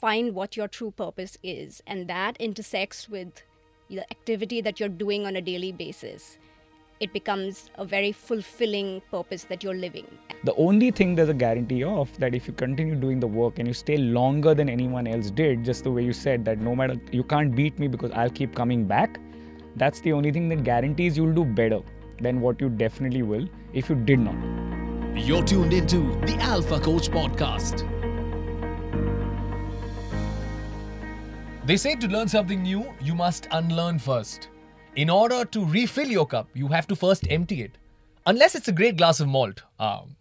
find what your true purpose is, and that intersects with the activity that you're doing on a daily basis, it becomes a very fulfilling purpose that you're living. The only thing there's a guarantee of that if you continue doing the work and you stay longer than anyone else did, just the way you said that no matter you can't beat me because I'll keep coming back, that's the only thing that guarantees you'll do better than what you definitely will if you did not. You're tuned into the Alpha Coach Podcast. They say to learn something new, you must unlearn first. In order to refill your cup, you have to first empty it. Unless it's a great glass of malt. Um,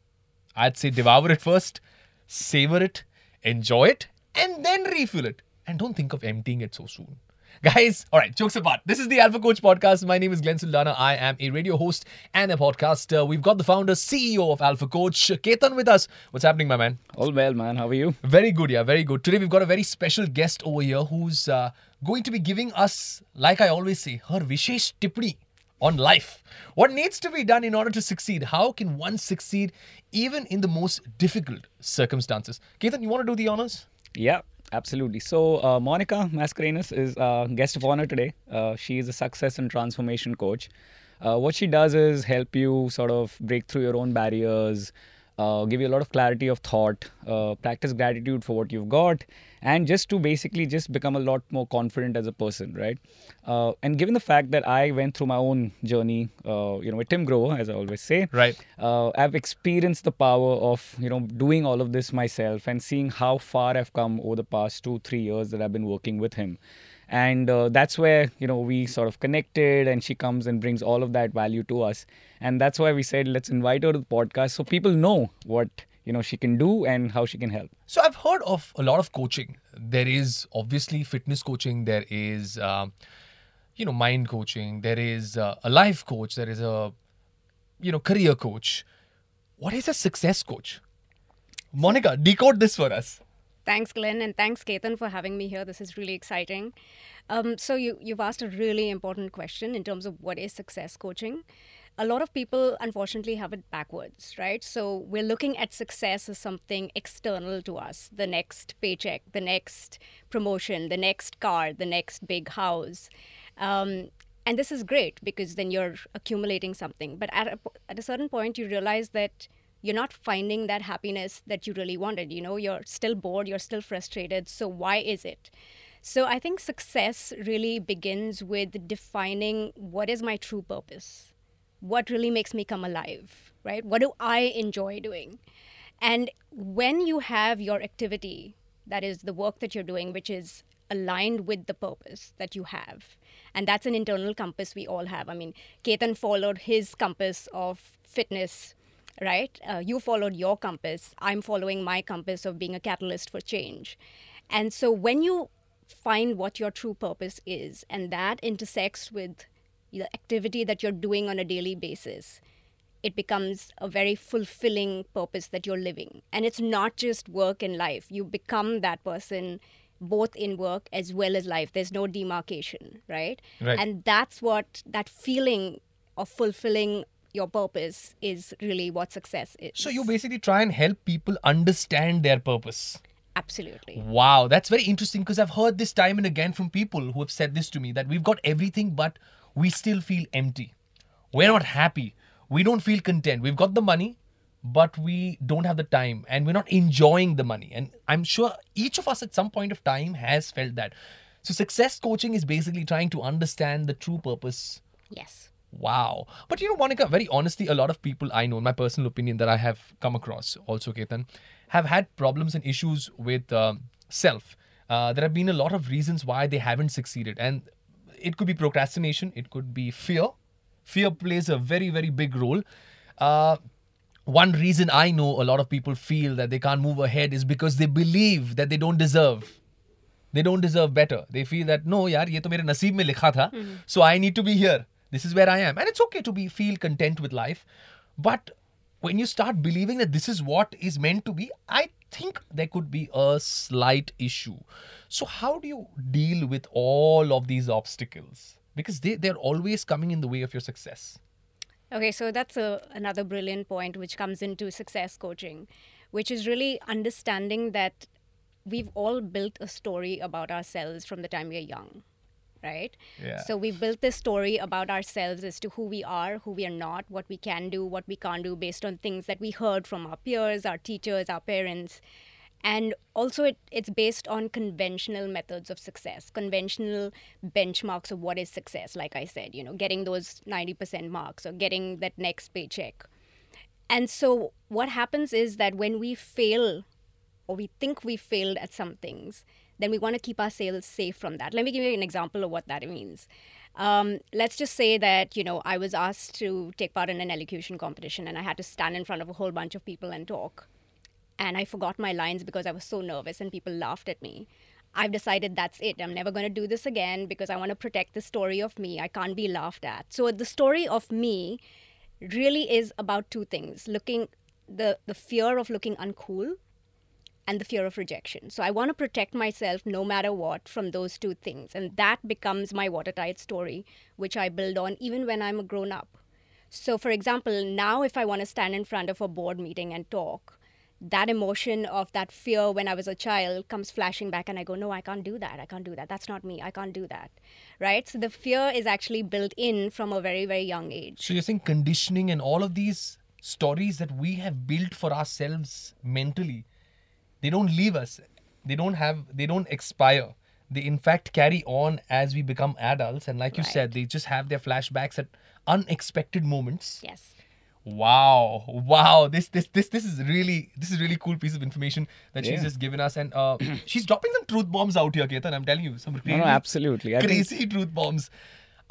I'd say devour it first, savor it, enjoy it, and then refill it. And don't think of emptying it so soon. Guys, all right, jokes apart. This is the Alpha Coach Podcast. My name is Glenn Saldanha. I am a radio host and a podcaster. We've got the founder, CEO of Alpha Coach, Ketan, with us. What's happening, my man? All well, man. How are you? Very good, yeah, very good. Today we've got a very special guest over here who's uh, going to be giving us, like I always say, her vishesh tipni on life. What needs to be done in order to succeed? How can one succeed even in the most difficult circumstances? Ketan, you want to do the honors? Yeah, absolutely. So, uh, Monica Mascarenhas is uh, guest of honor today. Uh, she is a success and transformation coach. Uh, what she does is help you sort of break through your own barriers, uh, give you a lot of clarity of thought, uh, practice gratitude for what you've got, and just to basically just become a lot more confident as a person, right? Uh, and given the fact that I went through my own journey, uh, you know, with Tim Grover, as I always say, Right. uh, I've experienced the power of you know doing all of this myself and seeing how far I've come over the past two three years that I've been working with him, and uh, that's where you know we sort of connected, and she comes and brings all of that value to us, and that's why we said let's invite her to the podcast so people know what you know she can do and how she can help. So I've heard of a lot of coaching. There is obviously fitness coaching. There is, um, you know, mind coaching. There is uh, a life coach. There is a, you know, career coach. What is a success coach? Monica, decode this for us. Thanks, Glenn, and thanks, Ketan, for having me here. This is really exciting. Um, so you you've asked a really important question in terms of what is success coaching. A lot of people, unfortunately, have it backwards, right? So we're looking at success as something external to us: the next paycheck, the next promotion, the next car, the next big house. Um, and this is great because then you're accumulating something. But at a, at a certain point, you realize that you're not finding that happiness that you really wanted. You know, you're still bored, you're still frustrated. So, why is it? So, I think success really begins with defining what is my true purpose? What really makes me come alive, right? What do I enjoy doing? And when you have your activity, that is the work that you're doing, which is aligned with the purpose that you have, and that's an internal compass we all have. I mean, Ketan followed his compass of fitness right? Uh, you followed your compass. I'm following my compass of being a catalyst for change. And so when you find what your true purpose is, and that intersects with the activity that you're doing on a daily basis, it becomes a very fulfilling purpose that you're living. And it's not just work and life. You become that person both in work as well as life. There's no demarcation, right? Right. And that's what that feeling of fulfilling your purpose is really what success is. So you basically try and help people understand their purpose. absolutely Wow, that's very interesting because I've heard this time and again from people who have said this to me that we've got everything, but we still feel empty. We're not happy. We don't feel content. We've got the money, but we don't have the time and we're not enjoying the money. And I'm sure each of us at some point of time has felt that. So, success coaching is basically trying to understand the true purpose yes. Wow. But you know, Monica, very honestly, a lot of people I know, in my personal opinion, that I have come across also, Ketan, have had problems and issues with uh, self. Uh, there have been a lot of reasons why they haven't succeeded. And it could be procrastination, it could be fear. Fear plays a very, very big role. Uh, one reason I know a lot of people feel that they can't move ahead is because they believe that they don't deserve they don't deserve better. They feel that no, yaar, ye to mere nasib mein likha tha, mm-hmm. so I need to be here. This is where I am, and it's okay to be feel content with life. But when you start believing that this is what is meant to be, I think there could be a slight issue. So how do you deal with all of these obstacles? Because they they're always coming in the way of your success. Okay, so that's a, another brilliant point which comes into success coaching, which is really understanding that we've all built a story about ourselves from the time we're young, right? Yeah. So we built this story about ourselves as to who we are, who we are not, what we can do, what we can't do based on things that we heard from our peers, our teachers, our parents. And also, it, it's based on conventional methods of success, conventional benchmarks of what is success, like I said, you know, getting those 90% marks or getting that next paycheck. And so, what happens is that when we fail or we think we failed at some things, then we want to keep ourselves safe from that. Let me give you an example of what that means. Um, let's just say that you know I was asked to take part in an elocution competition, and I had to stand in front of a whole bunch of people and talk, and I forgot my lines because I was so nervous, and people laughed at me. I've decided that's it. I'm never going to do this again because I want to protect the story of me. I can't be laughed at. So the story of me really is about two things: looking the the fear of looking uncool and the fear of rejection. So I want to protect myself no matter what from those two things. And that becomes my watertight story, which I build on even when I'm a grown up. So, for example, now if I want to stand in front of a board meeting and talk, that emotion of that fear when I was a child comes flashing back, and I go, No, I can't do that. I can't do that. That's not me. I can't do that. Right? So, the fear is actually built in from a very, very young age. So you're saying conditioning and all of these stories that we have built for ourselves mentally, they don't leave us. They don't have. They don't expire. They in fact carry on as we become adults. And like you Right. said, they just have their flashbacks at unexpected moments. Yes. Wow, wow! This this this this is really this is really cool piece of information that she's just given us, and uh, she's dropping some truth bombs out here, Ketan. I'm telling you, some No, really no, absolutely. I think- crazy truth bombs.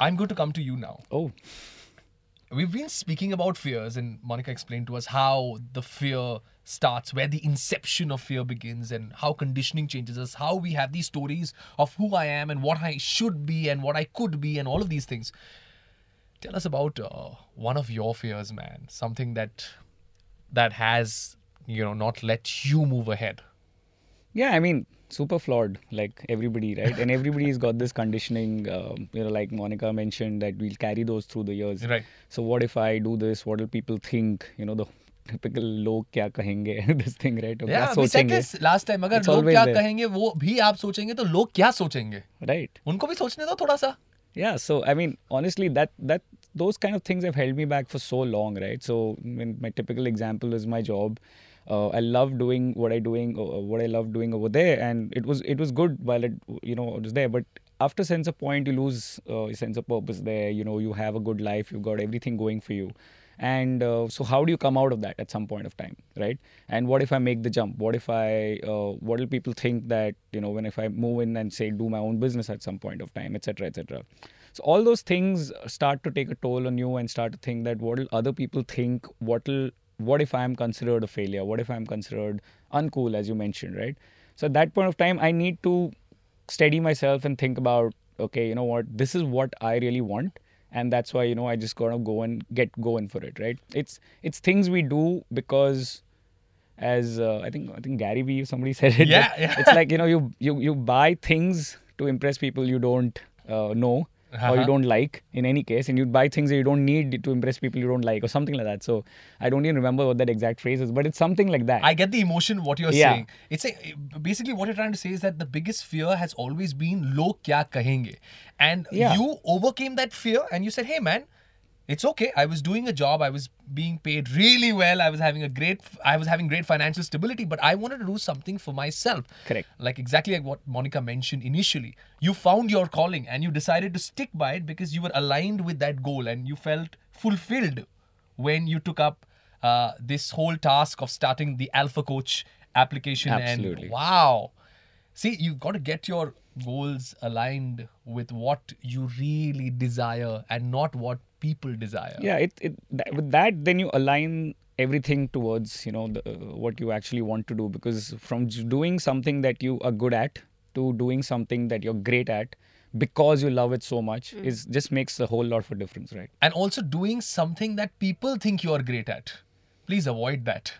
I'm going to come to you now. oh, We've been speaking about fears, and Monica explained to us how the fear starts, where the inception of fear begins, and how conditioning changes us, how we have these stories of who I am and what I should be and what I could be, and all of these things. Tell us about uh, one of your fears, man. Something that that has you know not let you move ahead. Yeah, I mean, super flawed, like everybody, right? And everybody's got this conditioning, um, you know, like Monica mentioned, that we'll carry those through the years. Right. So what if I do this? What will people think? You know, the this thing, right? Or Yeah, kya we said सोचेंगे, last time. अगर It's लोग क्या there. कहेंगे वो भी आप सोचेंगे तो लोग क्या सोचेंगे राइट right? उनको भी सोचने दो थोड़ा सा Yeah, so I mean, honestly, that that those kind of things have held me back for so long, right? So, I mean, my typical example is my job. Uh, I love doing what I doing, uh, what I love doing over there, and it was it was good while it you know it was there. But after sense of point, you lose uh, sense of purpose there. You know, you have a good life, you've got everything going for you, and uh, so how do you come out of that at some point of time, right? And what if I make the jump? What if I uh, what will people think that you know when if I move in and say do my own business at some point of time, etc., etc. So all those things start to take a toll on you and start to think that what will other people think? What will what if I am considered a failure? What if I am considered uncool, as you mentioned, right? So at that point of time, I need to steady myself and think about okay, you know what, this is what I really want, and that's why you know I just gotta go and get going for it, right? It's it's things we do because as uh, I think I think Gary Vee somebody said it. Yeah, yeah. It's like you know you you you buy things to impress people you don't uh, know or Uh-huh. you don't like in any case, and you buy things that you don't need to impress people you don't like or something like that. So I don't even remember what that exact phrase is, but it's something like that. I get the emotion what you're Yeah. saying. It's a, basically what you're trying to say is that the biggest fear has always been log kya kahenge, and Yeah. you overcame that fear and you said, "Hey, man." It's okay. I was doing a job. I was being paid really well. I was having a great. I was having great financial stability. But I wanted to do something for myself. Correct. Like exactly like what Monica mentioned initially. You found your calling and you decided to stick by it because you were aligned with that goal and you felt fulfilled when you took up uh, this whole task of starting the Alpha Coach application. Absolutely. And wow. See, you've got to get your goals aligned with what you really desire and not what people desire. yeah it, it that, with that then you align everything towards you know the, uh, what you actually want to do because from doing something that you are good at to doing something that you're great at because you love it so much is just makes a whole lot of a difference right And also doing something that people think you are great at. Please avoid that.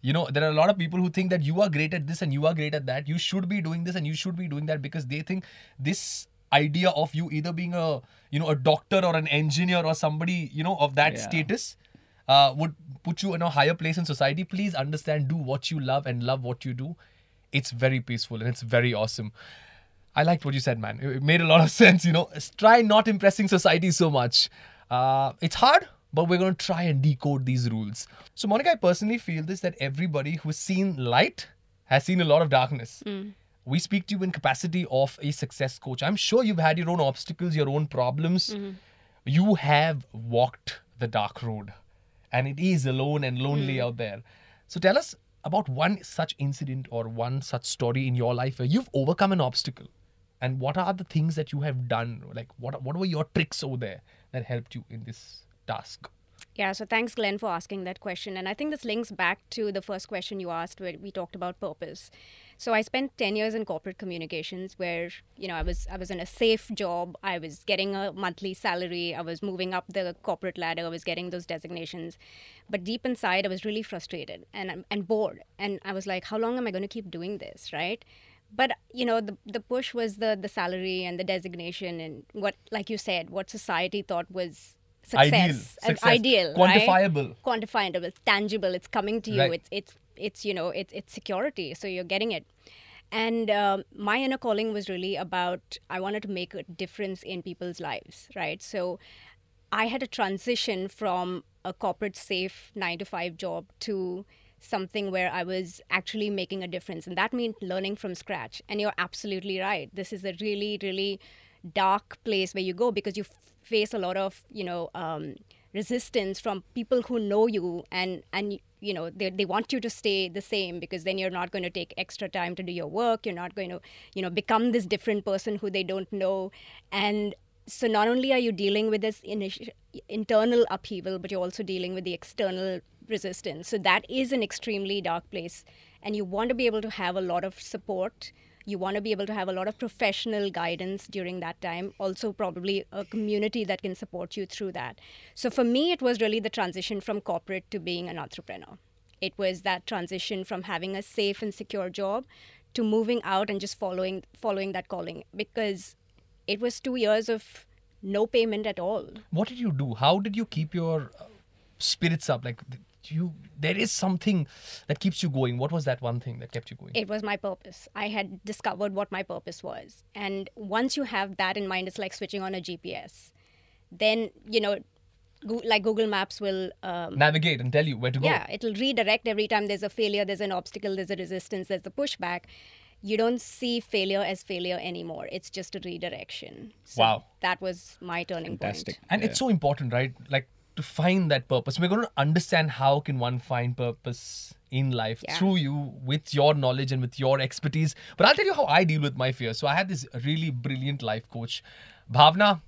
You know, there are a lot of people who think that you are great at this and you are great at that. You should be doing this and you should be doing that because they think this idea of you either being a you know a doctor or an engineer or somebody you know of that Yeah. status uh, would put you in a higher place in society please understand do what you love and love what you do It's very peaceful and it's very awesome. I liked what you said, man. It made a lot of sense. You know, try not impressing society so much. Uh, it's hard, but we're going to try and decode these rules. So, Monica, I personally feel this that everybody who's seen light has seen a lot of darkness. We speak to you in capacity of a success coach. I'm sure you've had your own obstacles, your own problems. Mm-hmm. You have walked the dark road, and it is alone and lonely mm. out there. So, tell us about one such incident or one such story in your life where you've overcome an obstacle and what are the things that you have done like what what were your tricks over there that helped you in this task Yeah, so thanks, Glenn, for asking that question. And I think this links back to the first question you asked where we talked about purpose. So I spent 10 years in corporate communications where, you know, I was I was in a safe job. I was getting a monthly salary. I was moving up the corporate ladder. I was getting those designations. But deep inside, I was really frustrated and and bored. And I was like, how long am I going to keep doing this, right? But you know, the the push was the the salary and the designation and what like you said, what society thought was success, Ideal, and success, ideal, right? quantifiable. quantifiable, tangible, it's coming to you. Right. It's it's it's you know it's it's security, so you're getting it. And um, my inner calling was really about I wanted to make a difference in people's lives, right? So I had a transition from a corporate safe nine to five job to something where I was actually making a difference. And that meant learning from scratch. And you're absolutely right. This is a really, really dark place where you go because you f- face a lot of, you know, um, resistance from people who know you and, and you know, they, they want you to stay the same because then you're not going to take extra time to do your work. You're not going to, you know, become this different person who they don't know. And so not only are you dealing with this internal upheaval, but you're also dealing with the external resistance. So that is an extremely dark place. And you want to be able to have a lot of support. You want to be able to have a lot of professional guidance during that time. Also, probably a community that can support you through that. So, for me, it was really the transition from corporate to being an entrepreneur. It was that transition from having a safe and secure job to moving out and just following following that calling because it was two years of no payment at all. what did you do how did you keep your uh, spirits up like you there is something that keeps you going what was that one thing that kept you going It was my purpose. I had discovered what my purpose was. And once you have that in mind, it's like switching on a GPS. Then, you know, Goo- like Google Maps will um, navigate and tell you where to go Yeah, it'll redirect every time there's a failure, there's an obstacle, there's a resistance, there's the pushback. You don't see failure as failure anymore. It's just a redirection. So Wow. That was my turning Fantastic. point. and it's so important right like to find that purpose. We're going to understand how can one find purpose in life Yeah. through you with your knowledge and with your expertise. But i'll tell you how i deal with my fears. So i had this really brilliant life coach bhavna.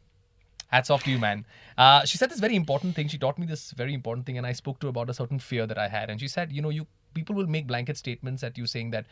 Hats off to you man. Uh, she said this very important thing. She taught me this very important thing and i spoke to her about a certain fear that i had. And she said you know you people will make blanket statements at you saying that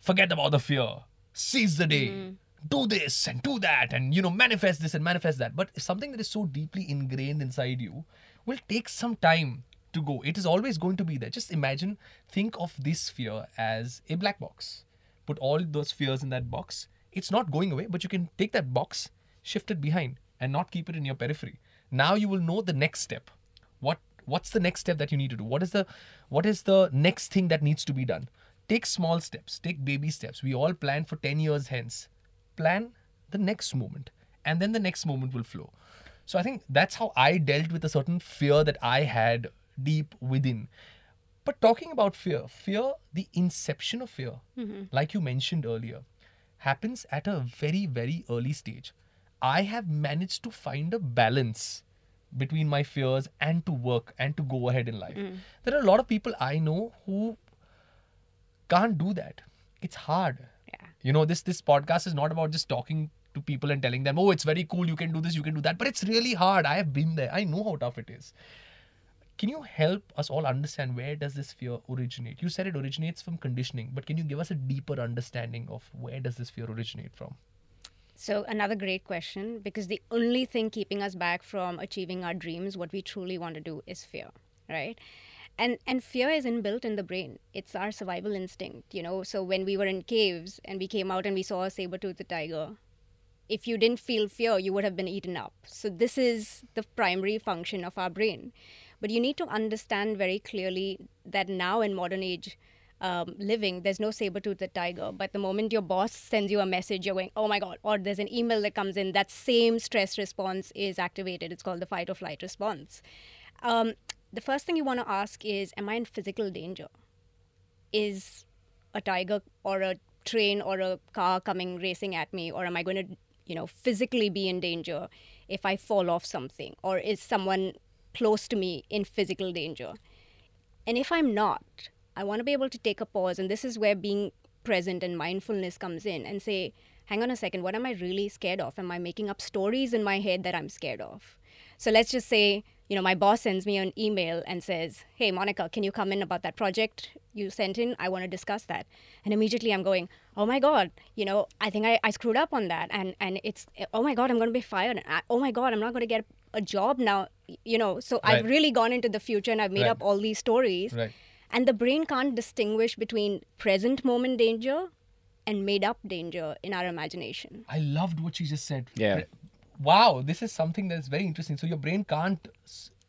forget about the fear. Seize the day. Do this and do that and you know manifest this and manifest that. But something that is so deeply ingrained inside you will take some time to go. It is always going to be there. Just imagine think of this fear as a black box. Put all those fears in that box. It's not going away but you can take that box shift it behind and not keep it in your periphery. Now you will know the next step. What what's the next step that you need to do? What is the what is the next thing that needs to be done? Take small steps. Take baby steps. We all plan for 10 years hence. Plan the next moment and then the next moment will flow so i think that's how i dealt with a certain fear that i had deep within. But talking about fear fear the inception of fear mm-hmm. like you mentioned earlier happens at a very very early stage. I have managed to find a balance between my fears and to work and to go ahead in life. Mm. There are a lot of people i know who can't do that. It's hard. Yeah. you know this this podcast is not about just talking to people and telling them oh it's very cool you can do this you can do that but it's really hard i have been there i know how tough it is can you help us all understand where does this fear originate you said it originates from conditioning but can you give us a deeper understanding of where does this fear originate from So another great question because the only thing keeping us back from achieving our dreams, what we truly want to do, is fear, right? And and fear is inbuilt in the brain. It's our survival instinct, you know. So when we were in caves and we came out and we saw a saber-toothed tiger, if you didn't feel fear, you would have been eaten up. So this is the primary function of our brain. But you need to understand very clearly that now in modern age, um, living, there's no saber-toothed tiger. But the moment your boss sends you a message, you're going, oh my God, or there's an email that comes in, that same stress response is activated. It's called the fight or flight response. Um, the first thing you want to ask is, am I in physical danger? Is a tiger or a train or a car coming racing at me, or am I going to, you know, physically be in danger if I fall off something, or is someone close to me in physical danger? And if I'm not, I want to be able to take a pause. And this is where being present and mindfulness comes in and say, hang on a second, what am I really scared of? Am I making up stories in my head that I'm scared of? So let's just say, you know, my boss sends me an email and says, hey, Monica, can you come in about that project you sent in? I want to discuss that. And immediately I'm going, oh my God, you know, I think I, I screwed up on that. And, and it's, oh my God, I'm going to be fired. I, oh my God, I'm not going to get a job now. You know, so Right. I've really gone into the future and I've made Right. up all these stories. Right. And the brain can't distinguish between present moment danger and made up danger in our imagination. I loved what you just said. Yeah. Wow, this is something that's very interesting. So your brain can't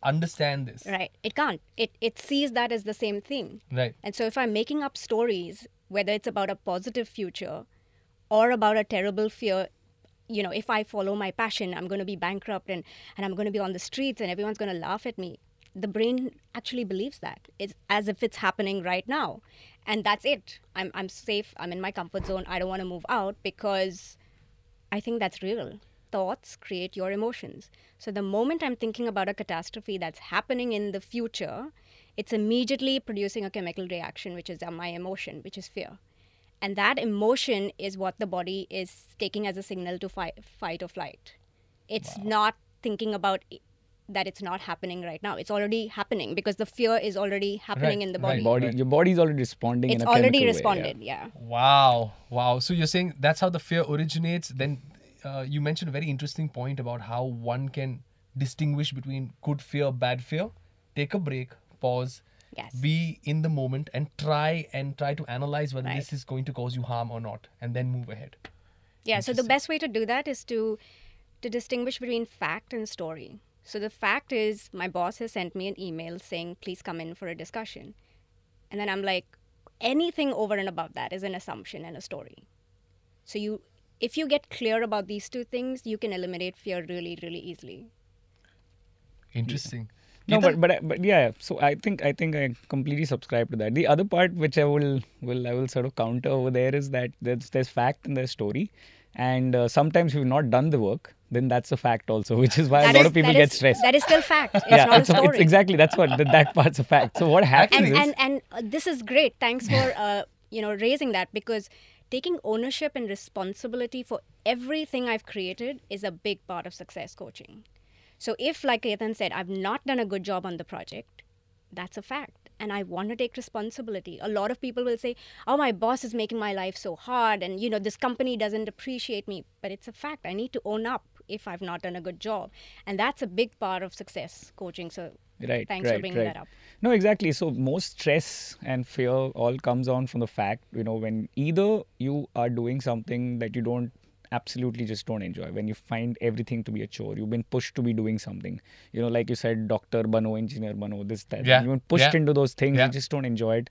understand this. Right. It can't. It it sees that as the same thing. Right. And so if I'm making up stories, whether it's about a positive future or about a terrible fear, you know, if I follow my passion, I'm going to be bankrupt and, and I'm going to be on the streets and everyone's going to laugh at me. The brain actually believes that. It's as if it's happening right now. And that's it. I'm, I'm safe. I'm in my comfort zone. I don't want to move out because I think that's real. Thoughts create your emotions. So the moment I'm thinking about a catastrophe that's happening in the future, it's immediately producing a chemical reaction, which is uh, my emotion, which is fear. And that emotion is what the body is taking as a signal to fight, fight or flight. It's not thinking about that it's not happening right now. It's already happening because the fear is already happening Right, in the right. body. Body, your body's already responding. It's in a already chemical way, yeah. responded, yeah. Wow, wow. So you're saying that's how the fear originates. Then uh, you mentioned a very interesting point about how one can distinguish between good fear, bad fear. Take a break, pause, Yes. be in the moment, and try and try to analyze whether Right. this is going to cause you harm or not, and then move ahead. Yeah, so the best way to do that is to to distinguish between fact and story. So the fact is my boss has sent me an email saying please come in for a discussion. And then I'm like anything over and above that is an assumption and a story. So you if you get clear about these two things, you can eliminate fear really really easily. Interesting. No, but but but yeah. So I think I think I completely subscribe to that. The other part which I will will I will sort of counter over there is that there's there's fact and there's story, and uh, sometimes we've not done the work. Then that's a fact also, which is why That a lot is- of people get is- stressed. That is still fact. It's yeah, not it's, a story. it's exactly that's what that, that part's a fact. So what happens and is and and uh, this is great thanks for uh, you know raising that because taking ownership and responsibility for everything i've created is a big part of success coaching. So if like Ketan said i've not done a good job on the project that's a fact. And i want to take responsibility. A lot of people will say oh my boss is making my life so hard and you know this company doesn't appreciate me. But it's a fact. I need to own up if i've not done a good job. And that's a big part of success coaching. So right thanks right, for bringing right. that up. No exactly. So most stress and fear all comes on from the fact you know when either you are doing something that you don't absolutely just don't enjoy when you find everything to be a chore you've been pushed to be doing something. You know like you said doctor bano engineer bano this that. Yeah, you've been pushed yeah, into those things yeah. you just don't enjoy it.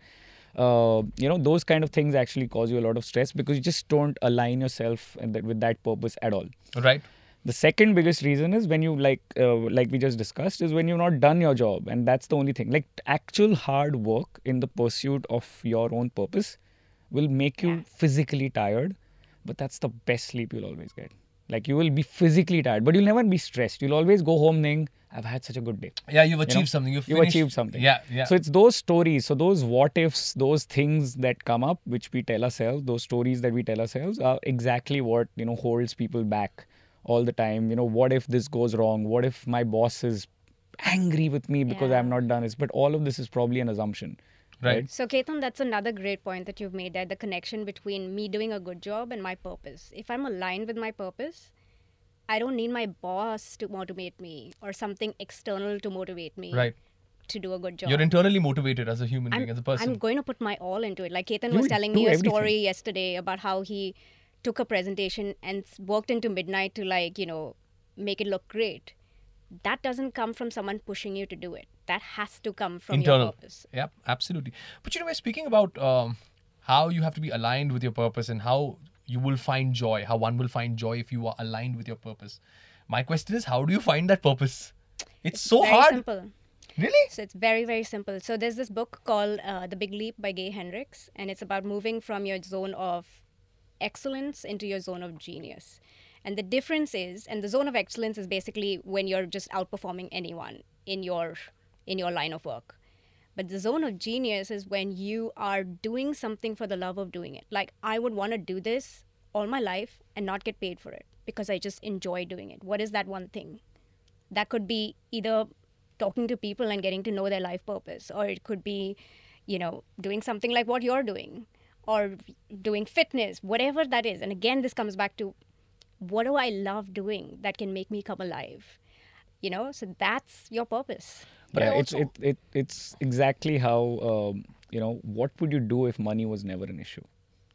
Uh, you know those kind of things actually cause you a lot of stress because you just don't align yourself and that, with that purpose at all. Right? The second biggest reason is when you like uh, like we just discussed is when you've not done your job and that's the only thing. Like actual hard work in the pursuit of your own purpose will make you physically tired but that's the best sleep you'll always get. Like you will be physically tired but you'll never be stressed. You'll always go home saying i've had such a good day. Yeah, you've you achieved know, something. You've, you've achieved something. Yeah, yeah. so it's those stories so those what ifs those things that come up which we tell ourselves those stories that we tell ourselves are exactly what you know holds people back all the time you know what if this goes wrong what if my boss is angry with me because Yeah. i've not done this but all of this is probably an assumption Right. So, Ketan, that's another great point that you've made there the connection between me doing a good job and my purpose. If I'm aligned with my purpose, I don't need my boss to motivate me or something external to motivate me Right. to do a good job. You're internally motivated as a human I'm, being, as a person. I'm going to put my all into it. Like Ketan You was telling me a everything. story yesterday about how he took a presentation and worked into midnight to like, you know, make it look great. That doesn't come from someone pushing you to do it. that has to come from internal. your purpose. Yep, absolutely. But you know, we're speaking about um, how you have to be aligned with your purpose and how you will find joy, how one will find joy if you are aligned with your purpose. My question is, how do you find that purpose? It's, so Very hard. simple. Really? So it's very, very simple. So there's this book called uh, The Big Leap by Gay Hendricks, and it's about moving from your zone of excellence into your zone of genius. And the difference is, and the zone of excellence is basically when you're just outperforming anyone in your in your line of work. But the zone of genius is when you are doing something for the love of doing it. Like I would want to do this all my life and not get paid for it because I just enjoy doing it. What is that one thing? That could be either talking to people and getting to know their life purpose, or it could be, you know, doing something like what you're doing, or doing fitness, whatever that is. And again, this comes back to what do I love doing that can make me come alive? You know, so that's your purpose. But yeah, it's it, it it's exactly how um, you know what would you do if money was never an issue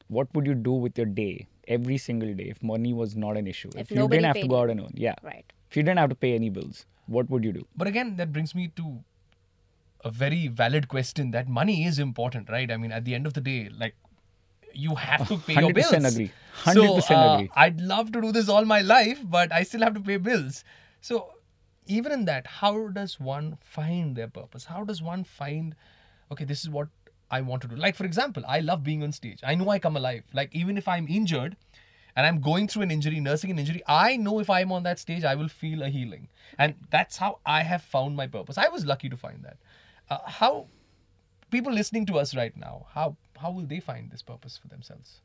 what would you do with your day every single day if money was not an issue If you didn't have to go out and earn yeah Right. if you didn't have to pay any bills what would you do But again, that brings me to a very valid question that money is important, right? I mean, at the end of the day, like you have to pay your 100% bills. agree. 100% uh, agree. I'd love to do this all my life, but I still have to pay bills. So even in that, how does one find their purpose? How does one find, okay, this is what I want to do? Like for example, I love being on stage. I know I come alive. Like even if I'm injured, and I'm going through an injury, nursing an injury, I know if I'm on that stage, I will feel a healing. And that's how I have found my purpose. I was lucky to find that. Uh, how people listening to us right now, how how will they find this purpose for themselves?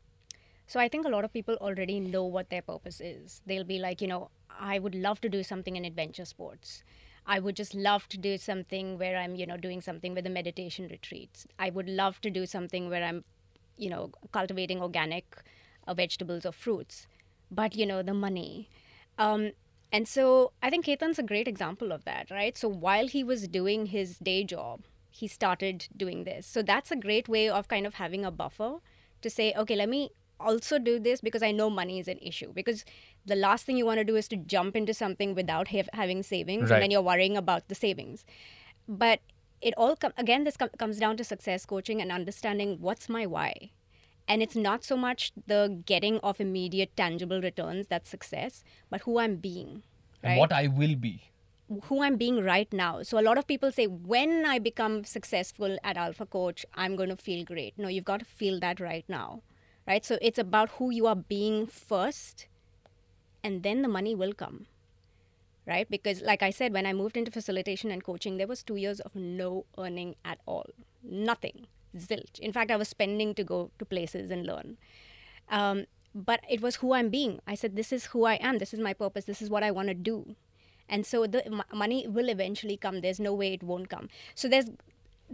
So I think a lot of people already know what their purpose is. They'll be like, you know, I would love to do something in adventure sports. I would just love to do something where I'm, you know, doing something with the meditation retreats. I would love to do something where I'm, you know, cultivating organic uh, vegetables or fruits. But, you know, the money. Um, and so I think Ketan's a great example of that, right? So while he was doing his day job, he started doing this. So that's a great way of kind of having a buffer to say, okay, let me also do this because I know money is an issue. Because the last thing you want to do is to jump into something without have, having savings, Right. and then you're worrying about the savings. But it all com- again, this com- comes down to success coaching and understanding what's my why. And it's not so much the getting of immediate tangible returns that's success, but who I'm being. And Right? what I will be. Who I'm being right now. So a lot of people say when I become successful at Alpha Coach, I'm going to feel great. No, you've got to feel that right now. Right? So it's about who you are being first and then the money will come. Right? Because like I said when I moved into facilitation and coaching there was 2 years of no earning at all. Nothing. Zilch. In fact, I was spending to go to places and learn. Um, but it was who I'm being. I said, this is who I am. This is my purpose. This is what I want to do. And so the m- money will eventually come. There's no way it won't come. So there's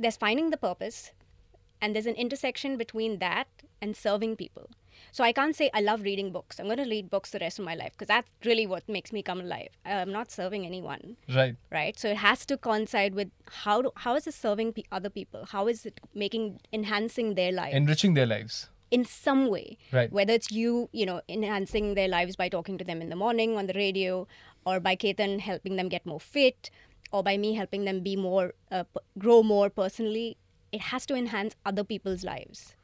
there's finding the purpose, and there's an intersection between that and serving people. So I can't say I love reading books. I'm going to read books the rest of my life because that's really what makes me come alive. Uh, I'm not serving anyone Right. right so it has to coincide with how do, how is it serving pe- other people how is it making enhancing their lives Enriching their lives. in some way Right. whether it's you you know enhancing their lives by talking to them in the morning on the radio or by Ketan helping them get more fit or by me helping them be more uh, p- grow more personally it has to enhance other people's lives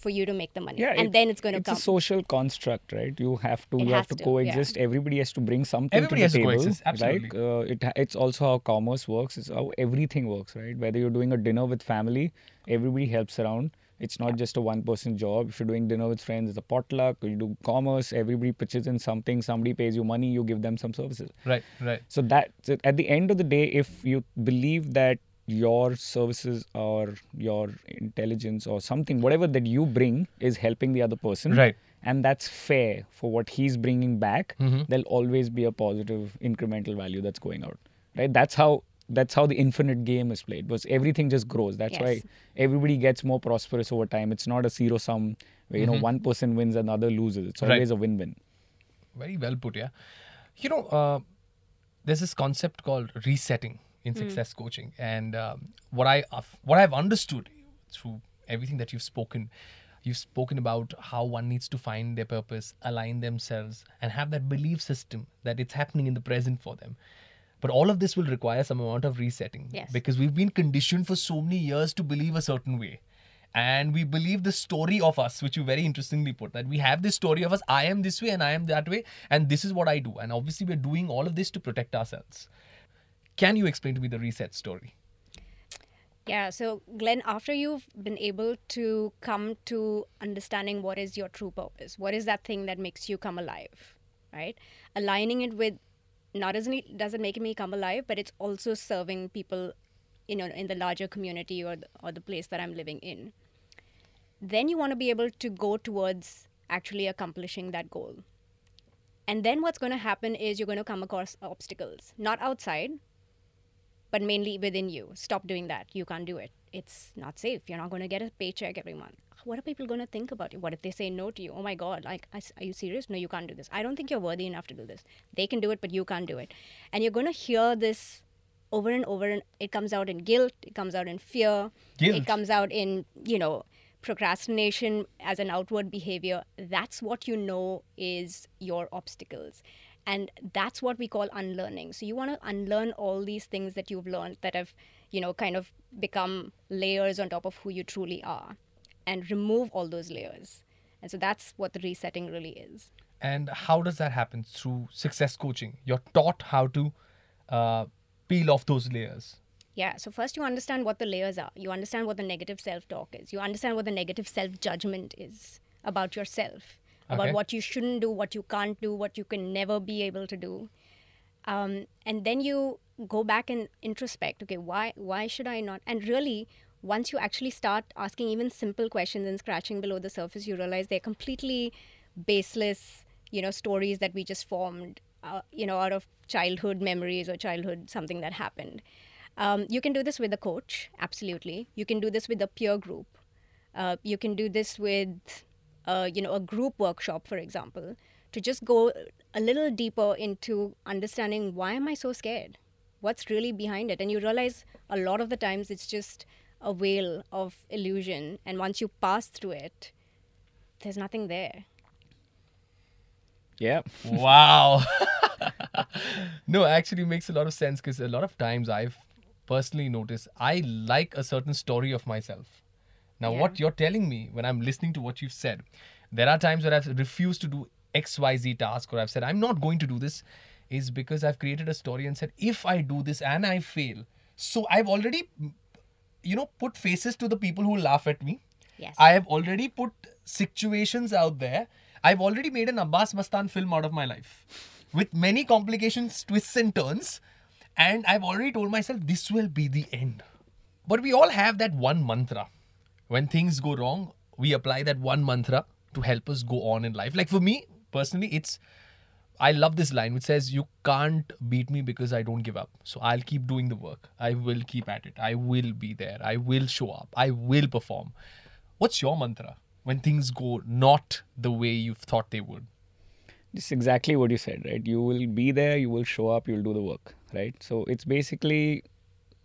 for you to make the money. Yeah and it- then it's going to it's come. a social construct right? You have to It you have to to, coexist. everybody has to bring something Everybody to has the to table coexist, absolutely. right uh, it, it's also how commerce works. It's how everything works right? Whether you're doing a dinner with family everybody helps around it's not just a one person job if you're doing dinner with friends it's a potluck you do commerce everybody pitches in something somebody pays you money you give them some services Right. Right. so that at the end of the day if you believe that your services or your intelligence or something whatever that you bring is helping the other person Right. and that's fair for what he's bringing back Mhm. there'll always be a positive incremental value that's going out right that's how that's how the infinite game is played because everything just grows that's why everybody gets more prosperous over time it's not a zero sum where you know one person wins and the other loses it's Mm-hmm. Right. always a win-win Very well put, yeah. You know, uh, there's this concept called resetting in success coaching, and um, what I what I've understood through everything that you've spoken, you've spoken about how one needs to find their purpose, align themselves, and have that belief system that it's happening in the present for them. But all of this will require some amount of resetting. Yes. Because we've been conditioned for so many years to believe a certain way. And we believe the story of us, which you very interestingly put, that we have this story of us, I am this way and I am that way, and this is what I do. And obviously, we're doing all of this to protect ourselves. Can you explain to me the reset story? Yeah, so Glenn, after you've been able to come to understanding what is your true purpose, what is that thing that makes you come alive, right? Aligning it with not doesn't it doesn't make me come alive, but it's also serving people, you know, in the larger community or the, or the place that I'm living in. Then you want to be able to go towards actually accomplishing that goal. And then what's going to happen is you're going to come across obstacles, not outside, but mainly within you. Stop doing that. You can't do it. It's not safe. You're not going to get a paycheck every month. What are people going to think about you? What if they say no to you? Oh my God, like, are you serious? No, you can't do this. I don't think you're worthy enough to do this. They can do it, but you can't do it. And you're going to hear this over and over. And it comes out in guilt, it comes out in fear, Guilt. it comes out in, you know, procrastination as an outward behavior. That's what you know is your obstacles. And that's what we call unlearning. So you want to unlearn all these things that you've learned that have, you know, kind of become layers on top of who you truly are and remove all those layers. And so that's what the resetting really is. And how does that happen? Through success coaching. You're taught how to uh, peel off those layers. Yeah. So first you understand what the layers are. You understand what the negative self-talk is. You understand what the negative self-judgment is about yourself, about Okay. what you shouldn't do, what you can't do, what you can never be able to do. Um, and then you go back and introspect. Okay, why why should I not? And really, once you actually start asking even simple questions and scratching below the surface, you realize they're completely baseless. You know, stories that we just formed. Uh, you know, out of childhood memories or childhood something that happened. Um, you can do this with a coach, absolutely. You can do this with a peer group. Uh, you can do this with, uh, you know, a group workshop, for example, to just go a little deeper into understanding why am I so scared? What's really behind it? And you realize a lot of the times it's just a veil of illusion. And once you pass through it, there's nothing there. Yeah. Wow. no, actually makes a lot of sense because a lot of times I've personally noticed I like a certain story of myself. Now, Yeah. what you're telling me when I'm listening to what you've said, there are times where I've refused to do XYZ task or I've said, I'm not going to do this, is because I've created a story and said, if I do this and I fail, so I've already, you know, put faces to the people who laugh at me. Yes. I have already put situations out there. I've already made an Abbas Mastan film out of my life with many complications, twists, and turns. And I've already told myself this will be the end. But we all have that one mantra. When things go wrong, we apply that one mantra to help us go on in life. Like for me, personally, it's I love this line which says, You can't beat me because I don't give up. So I'll keep doing the work. I will keep at it. I will be there. I will show up. I will perform. What's your mantra when things go not the way you've thought they would? Just exactly what you said, right? You will be there, you will show up, you'll do the work, right? So it's basically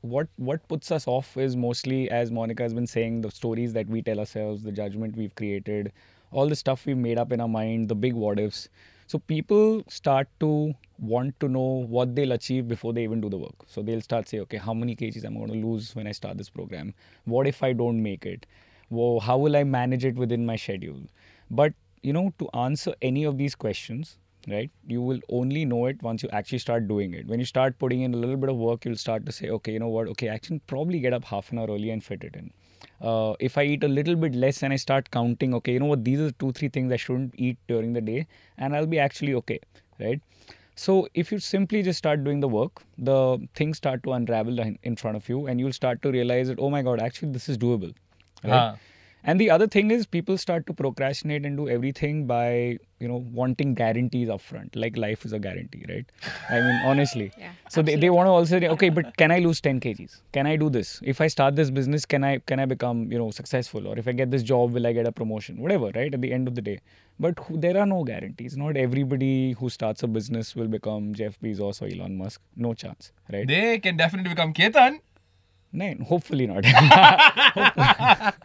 what what puts us off is mostly, as Monica has been saying, the stories that we tell ourselves, the judgment we've created, all the stuff we've made up in our mind, the big what ifs. So people start to want to know what they'll achieve before they even do the work. So they'll start say, okay, how many kgs I'm going to lose when I start this program? What if I don't make it? How will I manage it within my schedule? But you know, to answer any of these questions, right, you will only know it once you actually start doing it. When you start putting in a little bit of work, you'll start to say, okay, you know what, okay, I can probably get up half an hour early and fit it in. Uh, if I eat a little bit less and I start counting, okay, you know what, these are two, three things I shouldn't eat during the day, and I'll be actually okay, right? So if you simply just start doing the work, the things start to unravel in- front of you, and you'll start to realize that, oh my God, actually, this is doable. Right? Ah. And the other thing is people start to procrastinate and do everything by, you know, wanting guarantees upfront. Like life is a guarantee, right? I mean, honestly. Yeah, so they, they want to also say, okay, but can I lose 10 kgs? Can I do this? If I start this business, can I can I become, you know, successful? Or if I get this job, will I get a promotion? Whatever, right? At the end of the day. But who, there are no guarantees. Not everybody who starts a business will become Jeff Bezos or Elon Musk. No chance, right? They can definitely become Ketan. No, hopefully not.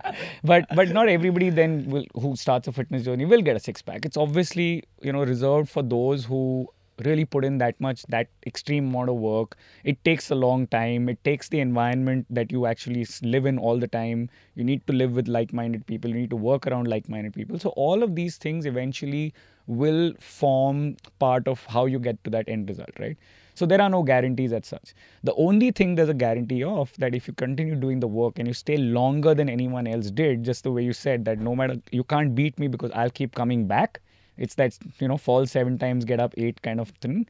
but but not everybody then will who starts a fitness journey will get a six pack. It's obviously you know reserved for those who really put in that much, that extreme amount of work. It takes a long time. It takes the environment that you actually live in all the time. You need to live with like minded people. You need to work around like minded people. So, all of these things eventually will form part of how you get to that end result, right? So, there are no guarantees as such. The only thing there's a guarantee of that if you continue doing the work and you stay longer than anyone else did, just the way you said that no matter you can't beat me because I'll keep coming back it's that you know fall seven times, get up eight kind of thing.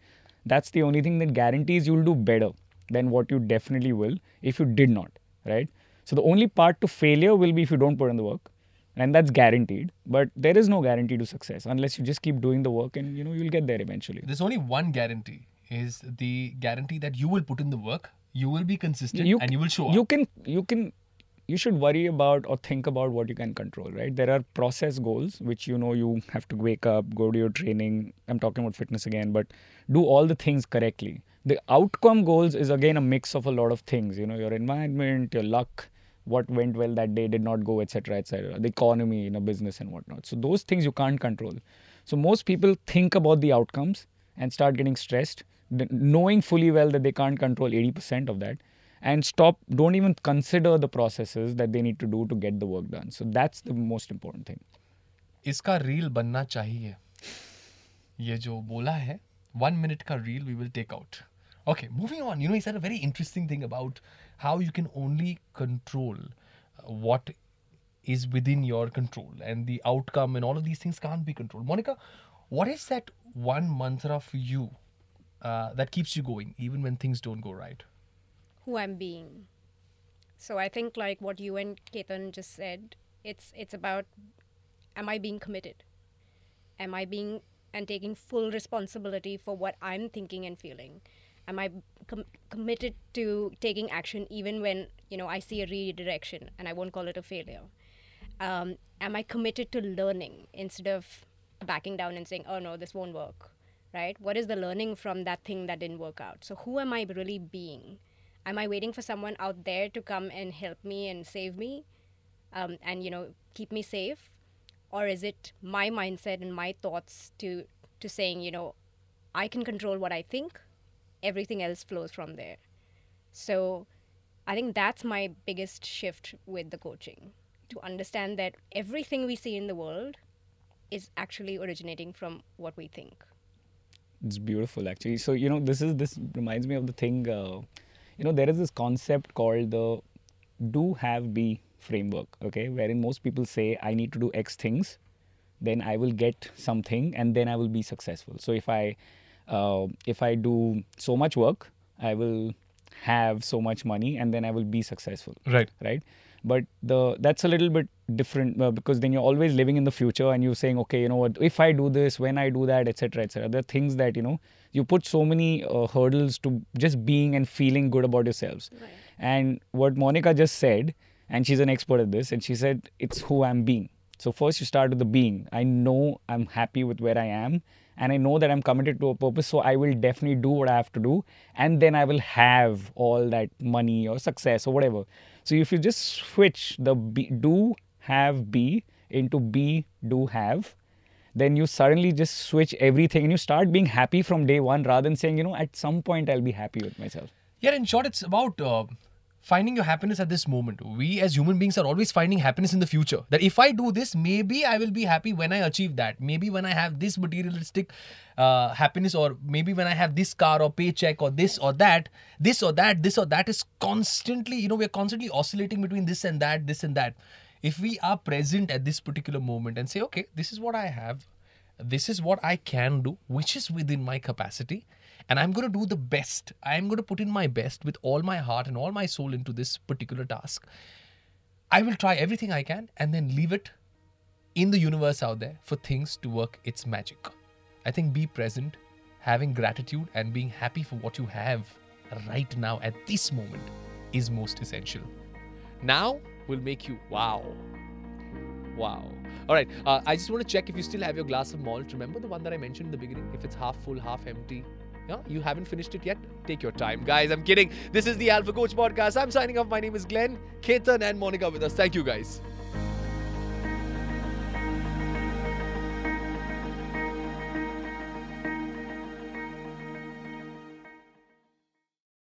That's the only thing that guarantees you'll do better than what you definitely will if you did not, right? So the only part to failure will be if you don't put in the work, and that's guaranteed. But there is no guarantee to success unless you just keep doing the work, and you know you'll get there eventually. There's only one guarantee is the guarantee that you will put in the work, you will be consistent, and you will show up. you can you can you should worry about or think about what you can control right? There are process goals which you know you have to wake up go to your training. I'm talking about fitness again but do all the things correctly. The outcome goals is again a mix of a lot of things you know your environment your luck what went well that day did not go etc etc the economy in a business and whatnot. So those things you can't control. So most people think about the outcomes and start getting stressed knowing fully well that they can't control 80% of that and stop don't even consider the processes that they need to do to get the work done so that's the most important thing इसका reel बनना चाहिए ये जो बोला है one minute का reel we will take out okay moving on you know is a very interesting thing about how you can only control what is within your control and the outcome and all of these things can't be controlled monica what is that one mantra for you uh, that keeps you going even when things don't go right who I'm being. So I think like what you and Ketan just said, it's it's about am I being committed? Am I being and taking full responsibility for what I'm thinking and feeling? Am I com- committed to taking action even when you know I see a redirection and I won't call it a failure? Um, am I committed to learning instead of backing down and saying, "Oh no, this won't work"? Right? What is the learning from that thing that didn't work out? So who am I really being? am I waiting for someone out there to come and help me and save me um, and you know keep me safe or is it my mindset and my thoughts to to saying you know I can control what I think everything else flows from there so I think that's my biggest shift with the coaching to understand that everything we see in the world is actually originating from what we think it's beautiful actually. So you know this is this reminds me of the thing uh, you know there is this concept called the do have be framework okay wherein most people say i need to do x things then i will get something and then i will be successful. So if i uh, if i do so much work i will have so much money and then i will be successful. Right. Right? But the that's a little bit different uh, because then you're always living in the future and you're saying okay you know what? If i do this when i do that etc etc there are things that you know you put so many uh, hurdles to just being and feeling good about yourselves. Right. and what monica just said and she's an expert at this and she said it's who i'm being. So first you start with the being. I know i'm happy with where i am and i know that i'm committed to a purpose so i will definitely do what i have to do and then i will have all that money or success or whatever. So if you just switch the be, do have be into be do have then you suddenly just switch everything and you start being happy from day one rather than saying you know at some point i'll be happy with myself Yeah, in short, it's about uh, finding your happiness at this moment. We as human beings are always finding happiness in the future. That if I do this, maybe I will be happy when I achieve that. Maybe when I have this materialistic uh, happiness, or maybe when I have this car or paycheck or this or that, this or that, this or that is constantly, you know, we're constantly oscillating between this and that, this and that. If we are present at this particular moment and say, okay, this is what I have, this is what I can do, which is within my capacity, and I'm going to do the best. I'm going to put in my best with all my heart and all my soul into this particular task. I will try everything I can and then leave it in the universe out there for things to work its magic. I think be present, having gratitude, and being happy for what you have right now at this moment is most essential. Now will make you wow. Wow. All right. Uh, I just want to check if you still have your glass of malt. Remember the one that I mentioned in the beginning? If it's half full, half empty. Yeah, you haven't finished it yet? Take your time. Guys, I'm kidding. This is the Alpha Coach Podcast. I'm signing off. My name is Glenn, Ketan, and Monica with us. Thank you, guys.